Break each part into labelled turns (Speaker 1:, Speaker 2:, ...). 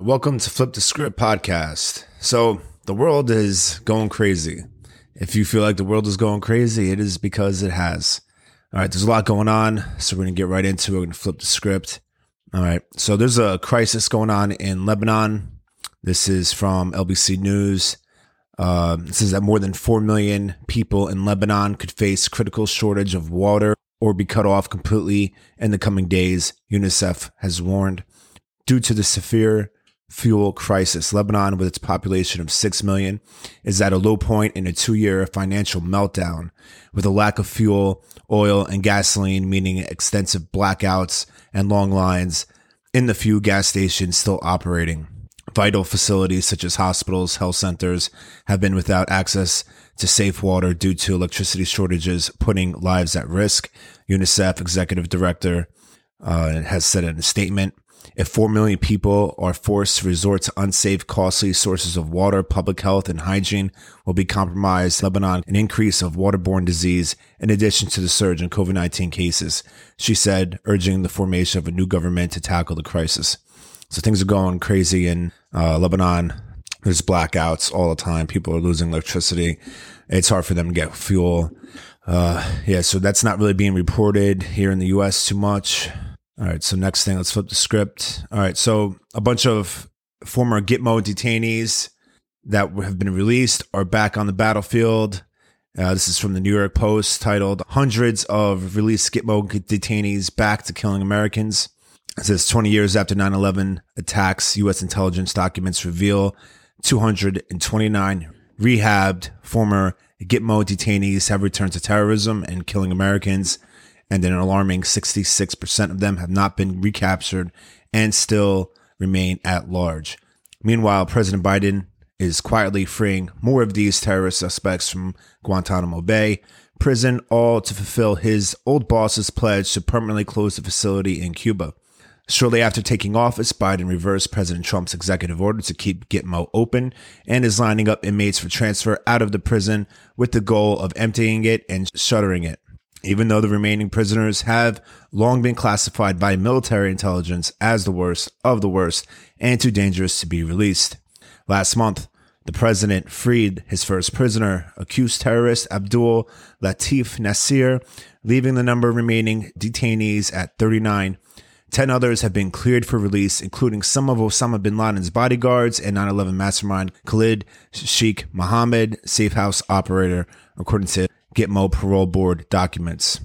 Speaker 1: Welcome to Flip the Script podcast. So, the world is going crazy. If you feel like the world is going crazy, it is because it has. All right, there's a lot going on. So, we're going to get right into it. We're going to flip the script. All right. So, there's a crisis going on in Lebanon. This is from LBC News. Uh, it says that more than 4 million people in Lebanon could face critical shortage of water or be cut off completely in the coming days, UNICEF has warned. Due to the severe fuel crisis. Lebanon, with its population of 6 million, is at a low point in a two year financial meltdown, with a lack of fuel, oil, and gasoline, meaning extensive blackouts and long lines in the few gas stations still operating. Vital facilities such as hospitals, health centers have been without access to safe water due to electricity shortages, putting lives at risk. UNICEF executive director uh, has said in a statement. If 4 million people are forced to resort to unsafe, costly sources of water, public health and hygiene will be compromised. Lebanon, an increase of waterborne disease in addition to the surge in COVID 19 cases, she said, urging the formation of a new government to tackle the crisis. So things are going crazy in uh, Lebanon. There's blackouts all the time. People are losing electricity. It's hard for them to get fuel. Uh, yeah, so that's not really being reported here in the U.S. too much. All right, so next thing, let's flip the script. All right, so a bunch of former Gitmo detainees that have been released are back on the battlefield. Uh, this is from the New York Post titled Hundreds of Released Gitmo Detainees Back to Killing Americans. It says 20 years after 9 11 attacks, U.S. intelligence documents reveal 229 rehabbed former Gitmo detainees have returned to terrorism and killing Americans and an alarming 66% of them have not been recaptured and still remain at large. Meanwhile, President Biden is quietly freeing more of these terrorist suspects from Guantanamo Bay prison, all to fulfill his old boss's pledge to permanently close the facility in Cuba. Shortly after taking office, Biden reversed President Trump's executive order to keep Gitmo open and is lining up inmates for transfer out of the prison with the goal of emptying it and shuttering it even though the remaining prisoners have long been classified by military intelligence as the worst of the worst and too dangerous to be released. Last month, the president freed his first prisoner, accused terrorist Abdul Latif Nasir, leaving the number of remaining detainees at 39. Ten others have been cleared for release, including some of Osama bin Laden's bodyguards and 9 11 mastermind Khalid Sheikh Mohammed, safe house operator, according to Gitmo parole board documents.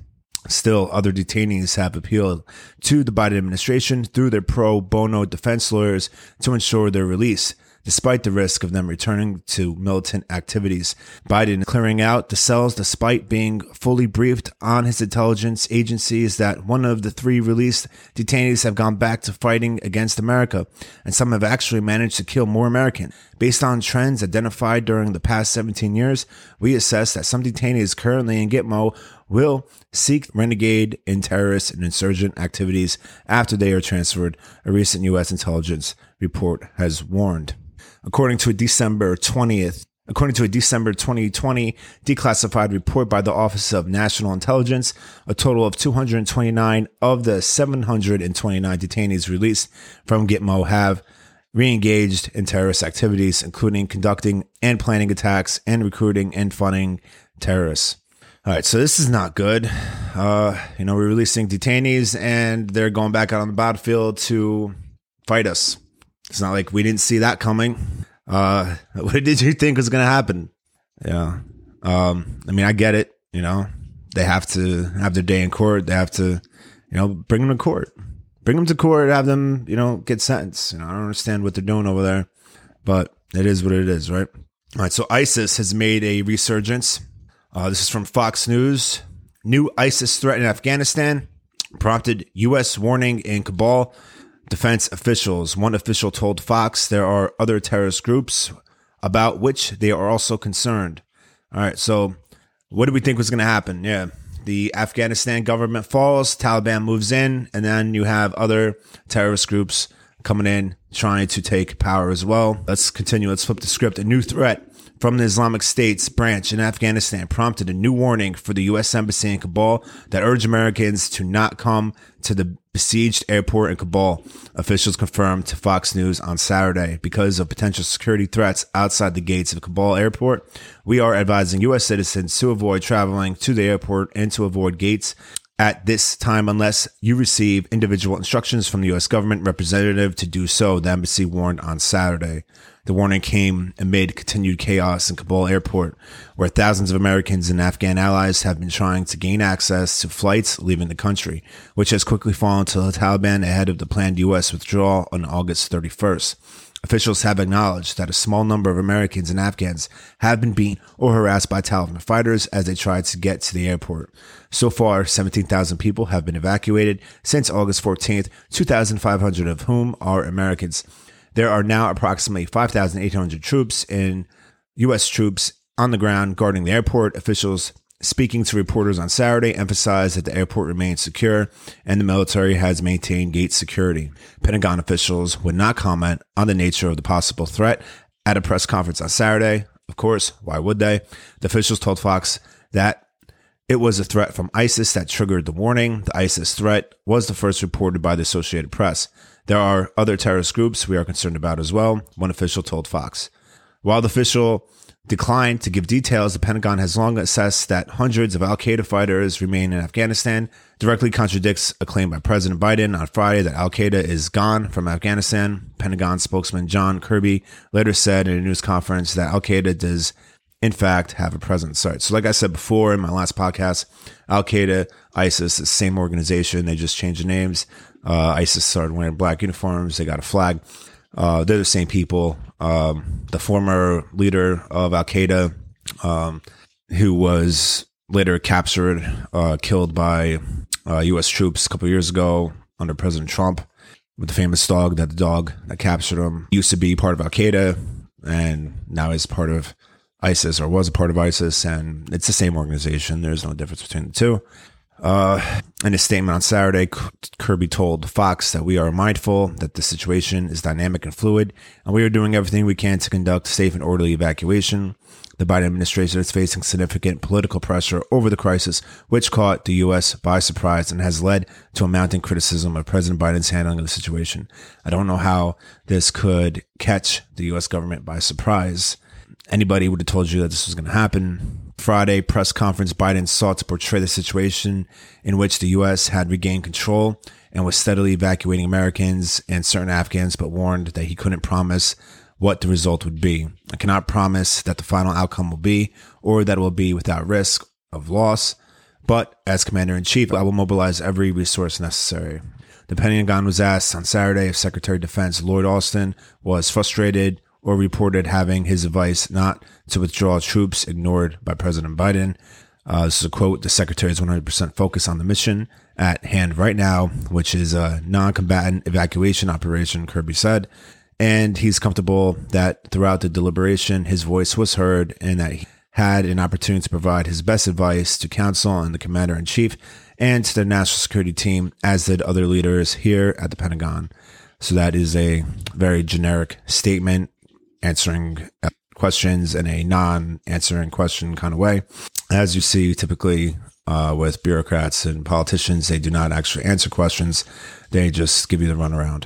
Speaker 1: Still, other detainees have appealed to the Biden administration through their pro bono defense lawyers to ensure their release despite the risk of them returning to militant activities. Biden clearing out the cells despite being fully briefed on his intelligence agencies that one of the three released detainees have gone back to fighting against America, and some have actually managed to kill more Americans. Based on trends identified during the past 17 years, we assess that some detainees currently in Gitmo will seek renegade in terrorist and insurgent activities after they are transferred, a recent U.S. intelligence report has warned according to a December 20th According to a December 2020 declassified report by the Office of National Intelligence, a total of 229 of the 729 detainees released from Gitmo have re-engaged in terrorist activities, including conducting and planning attacks and recruiting and funding terrorists. All right, so this is not good. Uh, you know, we're releasing detainees and they're going back out on the battlefield to fight us. It's not like we didn't see that coming. Uh, what did you think was going to happen? Yeah. Um, I mean, I get it. You know, they have to have their day in court. They have to, you know, bring them to court. Bring them to court. Have them, you know, get sentenced. You know, I don't understand what they're doing over there, but it is what it is, right? All right. So ISIS has made a resurgence. Uh, this is from Fox News. New ISIS threat in Afghanistan prompted U.S. warning in Kabul defense officials. One official told Fox there are other terrorist groups about which they are also concerned. All right, so what do we think was going to happen? Yeah, the Afghanistan government falls, Taliban moves in, and then you have other terrorist groups coming in trying to take power as well. Let's continue. Let's flip the script. A new threat from the Islamic State's branch in Afghanistan prompted a new warning for the U.S. Embassy in Kabul that urged Americans to not come to the besieged airport in Kabul. Officials confirmed to Fox News on Saturday because of potential security threats outside the gates of Kabul airport. We are advising U.S. citizens to avoid traveling to the airport and to avoid gates at this time unless you receive individual instructions from the U.S. government representative to do so, the embassy warned on Saturday. The warning came amid continued chaos in Kabul airport, where thousands of Americans and Afghan allies have been trying to gain access to flights leaving the country, which has quickly fallen to the Taliban ahead of the planned U.S. withdrawal on August 31st. Officials have acknowledged that a small number of Americans and Afghans have been beaten or harassed by Taliban fighters as they tried to get to the airport. So far, 17,000 people have been evacuated since August 14th, 2,500 of whom are Americans. There are now approximately 5,800 troops in U.S. troops on the ground guarding the airport. Officials speaking to reporters on Saturday emphasized that the airport remains secure and the military has maintained gate security. Pentagon officials would not comment on the nature of the possible threat at a press conference on Saturday. Of course, why would they? The officials told Fox that it was a threat from ISIS that triggered the warning. The ISIS threat was the first reported by the Associated Press. There are other terrorist groups we are concerned about as well, one official told Fox. While the official declined to give details, the Pentagon has long assessed that hundreds of Al Qaeda fighters remain in Afghanistan, directly contradicts a claim by President Biden on Friday that Al Qaeda is gone from Afghanistan. Pentagon spokesman John Kirby later said in a news conference that Al Qaeda does, in fact, have a presence. Sorry. So, like I said before in my last podcast, Al Qaeda, ISIS, the same organization. They just changed the names. Uh, ISIS started wearing black uniforms. They got a flag. Uh, they're the same people. Um, the former leader of Al Qaeda, um, who was later captured, uh, killed by U.S. Uh, troops a couple years ago under President Trump, with the famous dog. That the dog that captured him used to be part of Al Qaeda, and now is part of ISIS or was a part of ISIS, and it's the same organization. There's no difference between the two. Uh, in a statement on Saturday, Kirby told Fox that we are mindful that the situation is dynamic and fluid, and we are doing everything we can to conduct safe and orderly evacuation. The Biden administration is facing significant political pressure over the crisis, which caught the U.S. by surprise and has led to a mounting criticism of President Biden's handling of the situation. I don't know how this could catch the U.S. government by surprise. Anybody would have told you that this was going to happen Friday press conference, Biden sought to portray the situation in which the U.S. had regained control and was steadily evacuating Americans and certain Afghans, but warned that he couldn't promise what the result would be. I cannot promise that the final outcome will be or that it will be without risk of loss, but as commander in chief, I will mobilize every resource necessary. The Pentagon was asked on Saturday if Secretary of Defense Lloyd Austin was frustrated or reported having his advice not to withdraw troops ignored by President Biden. Uh, this is a quote The secretary is 100% focused on the mission at hand right now, which is a non combatant evacuation operation, Kirby said. And he's comfortable that throughout the deliberation, his voice was heard and that he had an opportunity to provide his best advice to counsel and the commander in chief and to the national security team, as did other leaders here at the Pentagon. So that is a very generic statement answering uh, questions in a non answering question kind of way. As you see, typically uh, with bureaucrats and politicians, they do not actually answer questions, they just give you the runaround.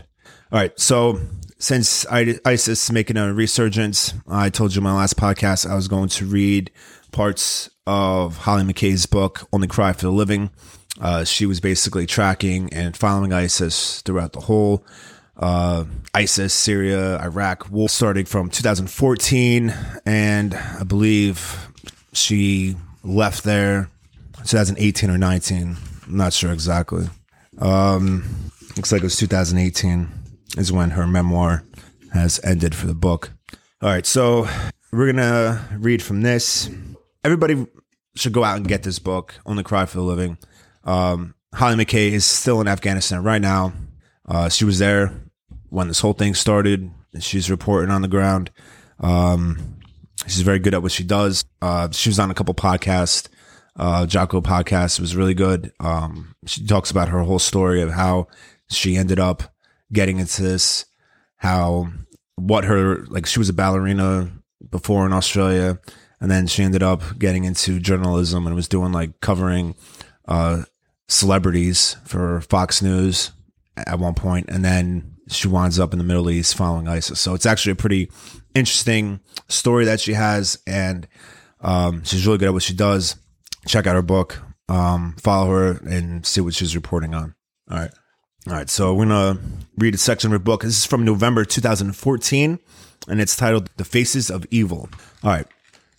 Speaker 1: All right. So, since ISIS is making a resurgence, I told you in my last podcast I was going to read parts of Hollie McKay's book, Only Cry for the Living. Uh, she was basically tracking and following ISIS throughout the whole uh, ISIS, Syria, Iraq war starting from 2014. And I believe she left there 2018 or 19. I'm not sure exactly. Um, looks like it was 2018 is when her memoir has ended for the book. All right, so we're gonna read from this. Everybody should go out and get this book, Only Cry for the Living. Um, Hollie McKay is still in Afghanistan right now. Uh, she was there when this whole thing started. She's reporting on the ground. Um, she's very good at what she does. Uh, she was on a couple podcasts. Uh, Jocko podcast was really good. Um, she talks about her whole story of how she ended up getting into this, how what her like she was a ballerina before in Australia, and then she ended up getting into journalism and was doing like covering uh, celebrities for Fox News at one point, and then she winds up in the Middle East following ISIS. So it's actually a pretty interesting story that she has, and um, she's really good at what she does. Check out her book, um, follow her, and see what she's reporting on. All right. All right, so we're gonna read a section of her book. This is from November 2014, and it's titled "The Faces of Evil." All right,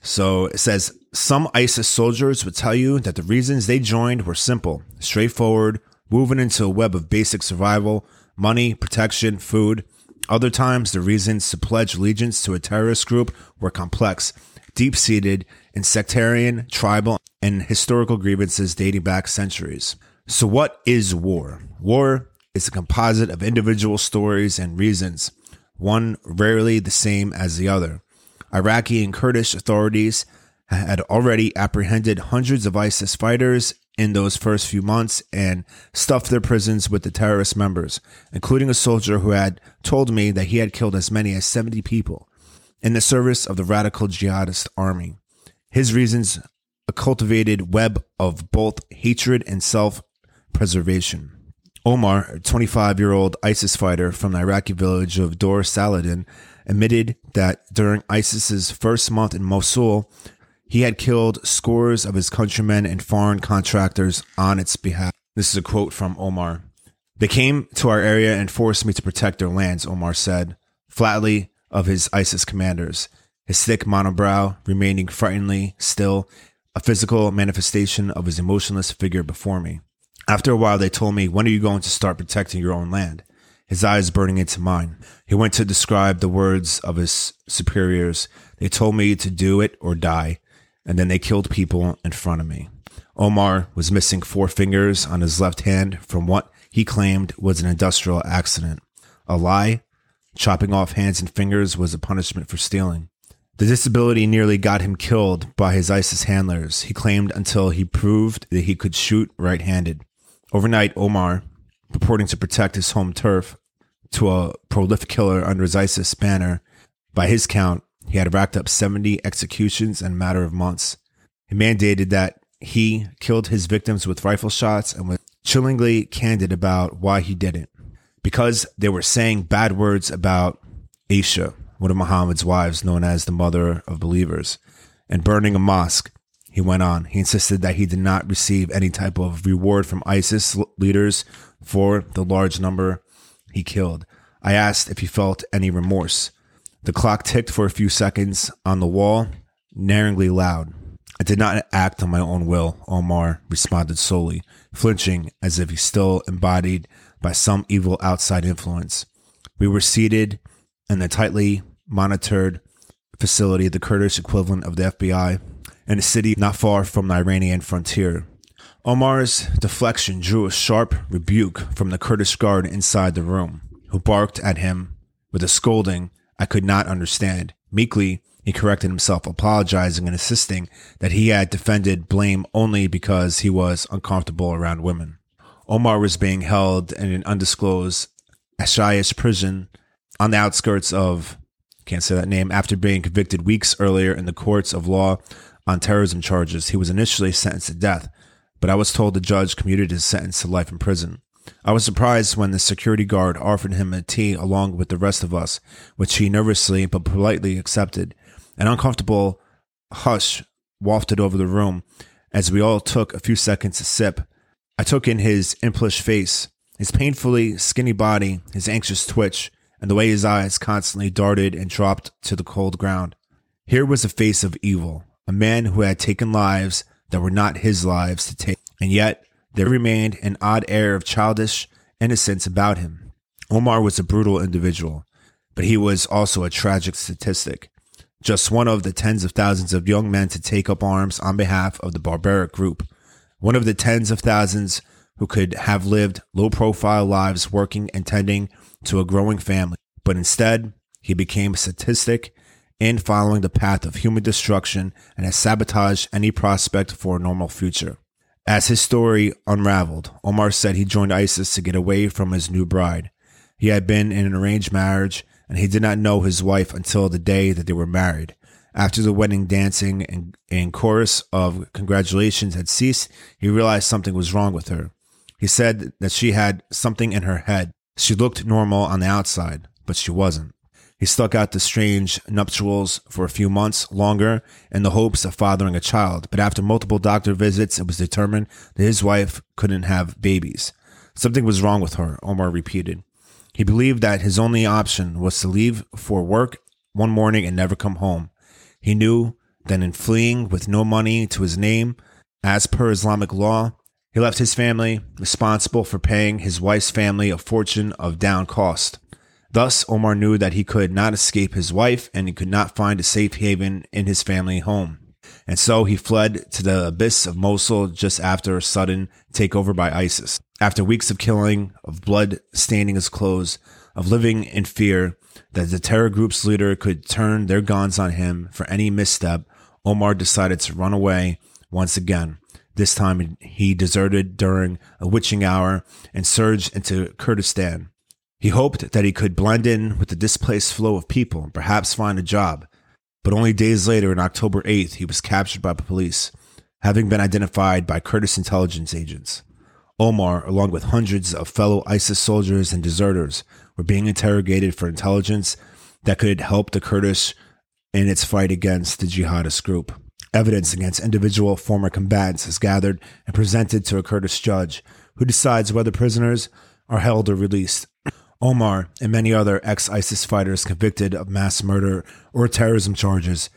Speaker 1: so it says some ISIS soldiers would tell you that the reasons they joined were simple, straightforward, woven into a web of basic survival, money, protection, food. Other times, the reasons to pledge allegiance to a terrorist group were complex, deep seated in sectarian, tribal, and historical grievances dating back centuries. So, what is war? War is a composite of individual stories and reasons, one rarely the same as the other. Iraqi and Kurdish authorities had already apprehended hundreds of ISIS fighters in those first few months and stuffed their prisons with the terrorist members, including a soldier who had told me that he had killed as many as 70 people in the service of the radical jihadist army. His reasons a cultivated web of both hatred and self preservation. Omar, a 25 year old ISIS fighter from the Iraqi village of Dor Saladin, admitted that during ISIS's first month in Mosul, he had killed scores of his countrymen and foreign contractors on its behalf. This is a quote from Omar. They came to our area and forced me to protect their lands, Omar said, flatly of his ISIS commanders, his thick monobrow remaining frighteningly still, a physical manifestation of his emotionless figure before me. After a while, they told me, When are you going to start protecting your own land? His eyes burning into mine. He went to describe the words of his superiors. They told me to do it or die and then they killed people in front of me. Omar was missing four fingers on his left hand from what he claimed was an industrial accident. A lie? Chopping off hands and fingers was a punishment for stealing. The disability nearly got him killed by his ISIS handlers, he claimed until he proved that he could shoot right handed. Overnight, Omar, purporting to protect his home turf to a prolific killer under his ISIS banner, by his count, he had racked up 70 executions in a matter of months. He mandated that he killed his victims with rifle shots and was chillingly candid about why he did it. Because they were saying bad words about Aisha, one of Muhammad's wives, known as the mother of believers, and burning a mosque. He went on. He insisted that he did not receive any type of reward from ISIS leaders for the large number he killed. I asked if he felt any remorse. The clock ticked for a few seconds on the wall, narrowingly loud. I did not act on my own will, Omar responded slowly, flinching as if he still embodied by some evil outside influence. We were seated in the tightly monitored facility, the Kurdish equivalent of the FBI, in a city not far from the Iranian frontier. Omar's deflection drew a sharp rebuke from the Kurdish guard inside the room, who barked at him with a scolding I could not understand. Meekly, he corrected himself, apologizing and insisting that he had defended blame only because he was uncomfortable around women. Omar was being held in an undisclosed Asayish prison on the outskirts of, can't say that name, after being convicted weeks earlier in the courts of law on terrorism charges. He was initially sentenced to death, but I was told the judge commuted his sentence to life in prison. I was surprised when the security guard offered him a tea along with the rest of us, which he nervously but politely accepted. An uncomfortable hush wafted over the room as we all took a few seconds to sip. I took in his impish face, his painfully skinny body, his anxious twitch, and the way his eyes constantly darted and dropped to the cold ground. Here was a face of evil, a man who had taken lives that were not his lives to take, and yet there remained an odd air of childish innocence about him. Omar was a brutal individual, but he was also a tragic statistic. Just one of the tens of thousands of young men to take up arms on behalf of the barbaric group. One of the tens of thousands who could have lived low profile lives working and tending to a growing family. But instead, he became a statistic in following the path of human destruction and has sabotaged any prospect for a normal future. As his story unraveled, Omar said he joined ISIS to get away from his new bride. He had been in an arranged marriage and he did not know his wife until the day that they were married. After the wedding dancing and, and chorus of congratulations had ceased, he realized something was wrong with her. He said that she had something in her head. She looked normal on the outside, but she wasn't. He stuck out the strange nuptials for a few months longer in the hopes of fathering a child, but after multiple doctor visits, it was determined that his wife couldn't have babies. Something was wrong with her, Omar repeated. He believed that his only option was to leave for work one morning and never come home. He knew that in fleeing with no money to his name, as per Islamic law, he left his family responsible for paying his wife's family a fortune of down cost. Thus, Omar knew that he could not escape his wife and he could not find a safe haven in his family home. And so he fled to the abyss of Mosul just after a sudden takeover by ISIS. After weeks of killing, of blood staining his clothes, of living in fear that the terror group's leader could turn their guns on him for any misstep, Omar decided to run away once again. This time he deserted during a witching hour and surged into Kurdistan. He hoped that he could blend in with the displaced flow of people and perhaps find a job. But only days later, on October 8th, he was captured by the police, having been identified by Kurdish intelligence agents. Omar, along with hundreds of fellow ISIS soldiers and deserters, were being interrogated for intelligence that could help the Kurdish in its fight against the jihadist group. Evidence against individual former combatants is gathered and presented to a Kurdish judge, who decides whether prisoners are held or released. Omar and many other ex ISIS fighters convicted of mass murder or terrorism charges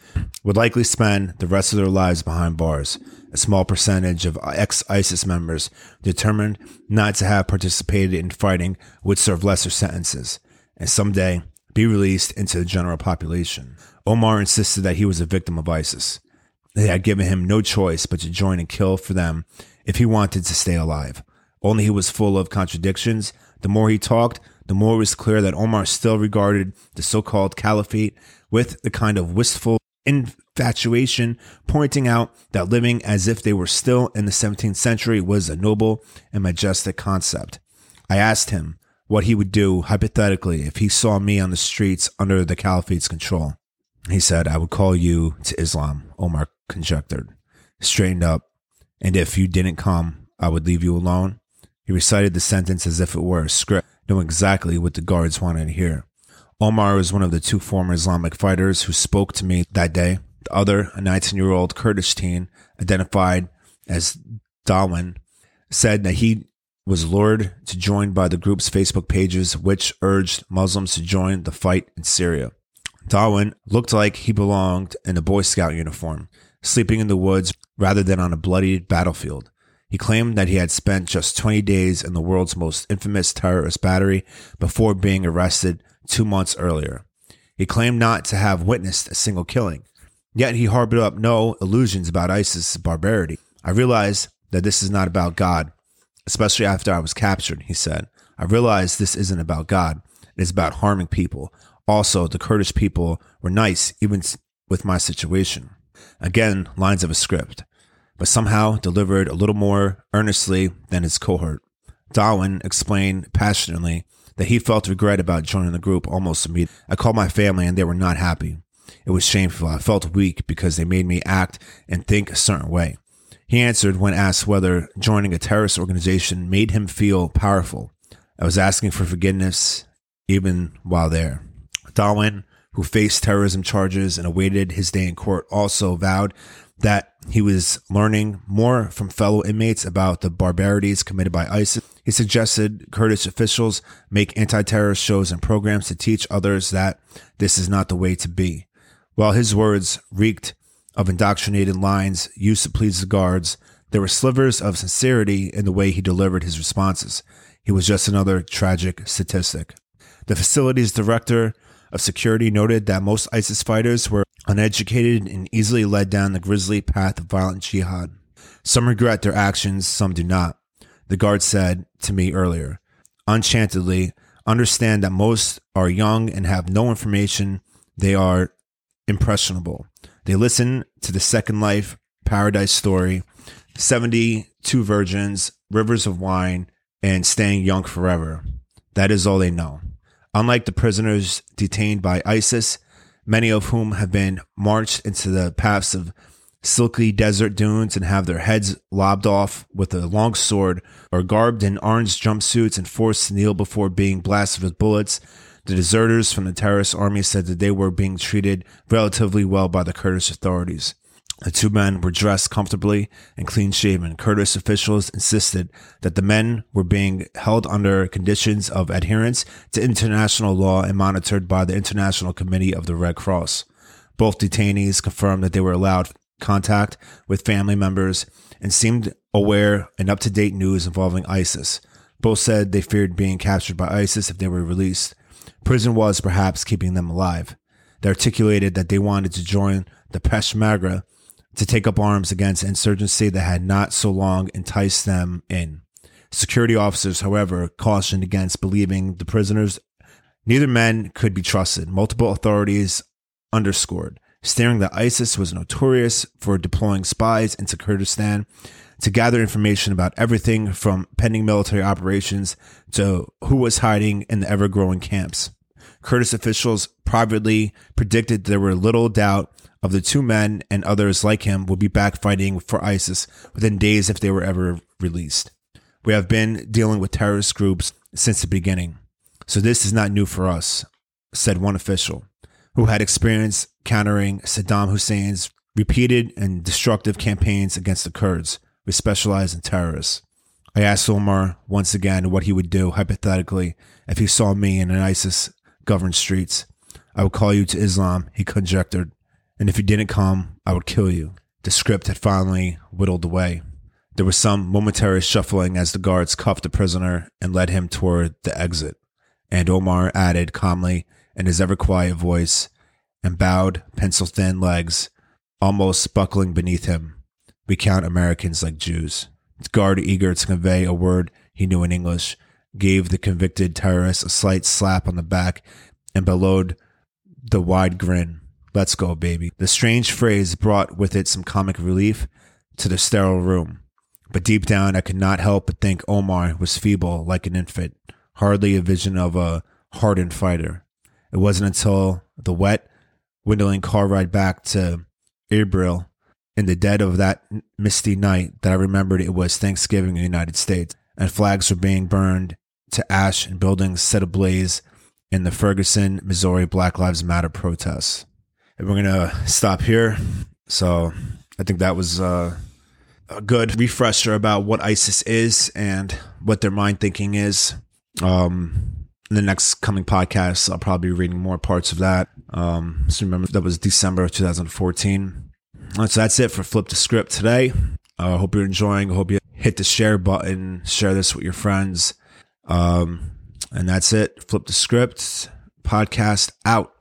Speaker 1: would likely spend the rest of their lives behind bars. A small percentage of ex ISIS members determined not to have participated in fighting would serve lesser sentences and someday be released into the general population. Omar insisted that he was a victim of ISIS. They had given him no choice but to join and kill for them if he wanted to stay alive. Only he was full of contradictions. The more he talked, the more it was clear that Omar still regarded the so called caliphate with the kind of wistful infatuation, pointing out that living as if they were still in the 17th century was a noble and majestic concept. I asked him what he would do hypothetically if he saw me on the streets under the caliphate's control. He said, I would call you to Islam, Omar conjectured, straightened up, and if you didn't come, I would leave you alone. He recited the sentence as if it were a script know exactly what the guards wanted to hear. Omar was one of the two former Islamic fighters who spoke to me that day. The other, a 19 year old Kurdish teen identified as Darwin, said that he was lured to join by the group's Facebook pages, which urged Muslims to join the fight in Syria. Darwin looked like he belonged in a Boy Scout uniform, sleeping in the woods rather than on a bloody battlefield. He claimed that he had spent just 20 days in the world's most infamous terrorist battery before being arrested two months earlier. He claimed not to have witnessed a single killing, yet he harbored up no illusions about ISIS's barbarity. I realized that this is not about God, especially after I was captured, he said. I realized this isn't about God, it is about harming people. Also, the Kurdish people were nice, even with my situation. Again, lines of a script but somehow delivered a little more earnestly than his cohort. Darwin explained passionately that he felt regret about joining the group almost immediately. I called my family and they were not happy. It was shameful. I felt weak because they made me act and think a certain way. He answered when asked whether joining a terrorist organization made him feel powerful. I was asking for forgiveness even while there. Darwin, who faced terrorism charges and awaited his day in court, also vowed that he was learning more from fellow inmates about the barbarities committed by ISIS. He suggested Kurdish officials make anti terrorist shows and programs to teach others that this is not the way to be. While his words reeked of indoctrinated lines used to please the guards, there were slivers of sincerity in the way he delivered his responses. He was just another tragic statistic. The facility's director of security noted that most ISIS fighters were uneducated and easily led down the grisly path of violent jihad. Some regret their actions, some do not. The guard said to me earlier, unchantedly, understand that most are young and have no information. They are impressionable. They listen to the Second Life Paradise story, 72 virgins, rivers of wine, and staying young forever. That is all they know. Unlike the prisoners detained by ISIS, many of whom have been marched into the paths of silky desert dunes and have their heads lobbed off with a long sword, or garbed in orange jumpsuits and forced to kneel before being blasted with bullets. The deserters from the terrorist army said that they were being treated relatively well by the Kurdish authorities. The two men were dressed comfortably and clean shaven. Kurdish officials insisted that the men were being held under conditions of adherence to international law and monitored by the International Committee of the Red Cross. Both detainees confirmed that they were allowed contact with family members and seemed aware and up to date news involving ISIS. Both said they feared being captured by ISIS if they were released. Prison was perhaps keeping them alive. They articulated that they wanted to join the Peshmerga to take up arms against insurgency that had not so long enticed them in. Security officers, however, cautioned against believing the prisoners. Neither men could be trusted. Multiple authorities underscored, stating that ISIS was notorious for deploying spies into Kurdistan to gather information about everything from pending military operations to who was hiding in the ever growing camps. Kurdish officials privately predicted there were little doubt of the two men and others like him would be back fighting for ISIS within days if they were ever released. We have been dealing with terrorist groups since the beginning, so this is not new for us, said one official who had experience countering Saddam Hussein's repeated and destructive campaigns against the Kurds. We specialize in terrorists. I asked Omar once again what he would do hypothetically if he saw me in an ISIS governed streets. I would call you to Islam, he conjectured and if you didn't come, I would kill you. The script had finally whittled away. There was some momentary shuffling as the guards cuffed the prisoner and led him toward the exit. And Omar added calmly in his ever quiet voice and bowed pencil thin legs, almost buckling beneath him. We count Americans like Jews. The guard, eager to convey a word he knew in English, gave the convicted terrorist a slight slap on the back and bellowed the wide grin. Let's go, baby. The strange phrase brought with it some comic relief to the sterile room. But deep down, I could not help but think Omar was feeble like an infant, hardly a vision of a hardened fighter. It wasn't until the wet, windling car ride back to Erbil in the dead of that misty night that I remembered it was Thanksgiving in the United States, and flags were being burned to ash and buildings set ablaze in the Ferguson, Missouri Black Lives Matter protests. And we're to stop here. So I think that was uh, a good refresher about what ISIS is and what their mind thinking is. Um, in the next coming podcast, I'll probably be reading more parts of that. Um, so remember, that was December of 2014. so that's it for Flip the Script today. I uh, hope you're enjoying. I hope you hit the share button, share this with your friends. Um, and that's it. Flip the Script podcast out.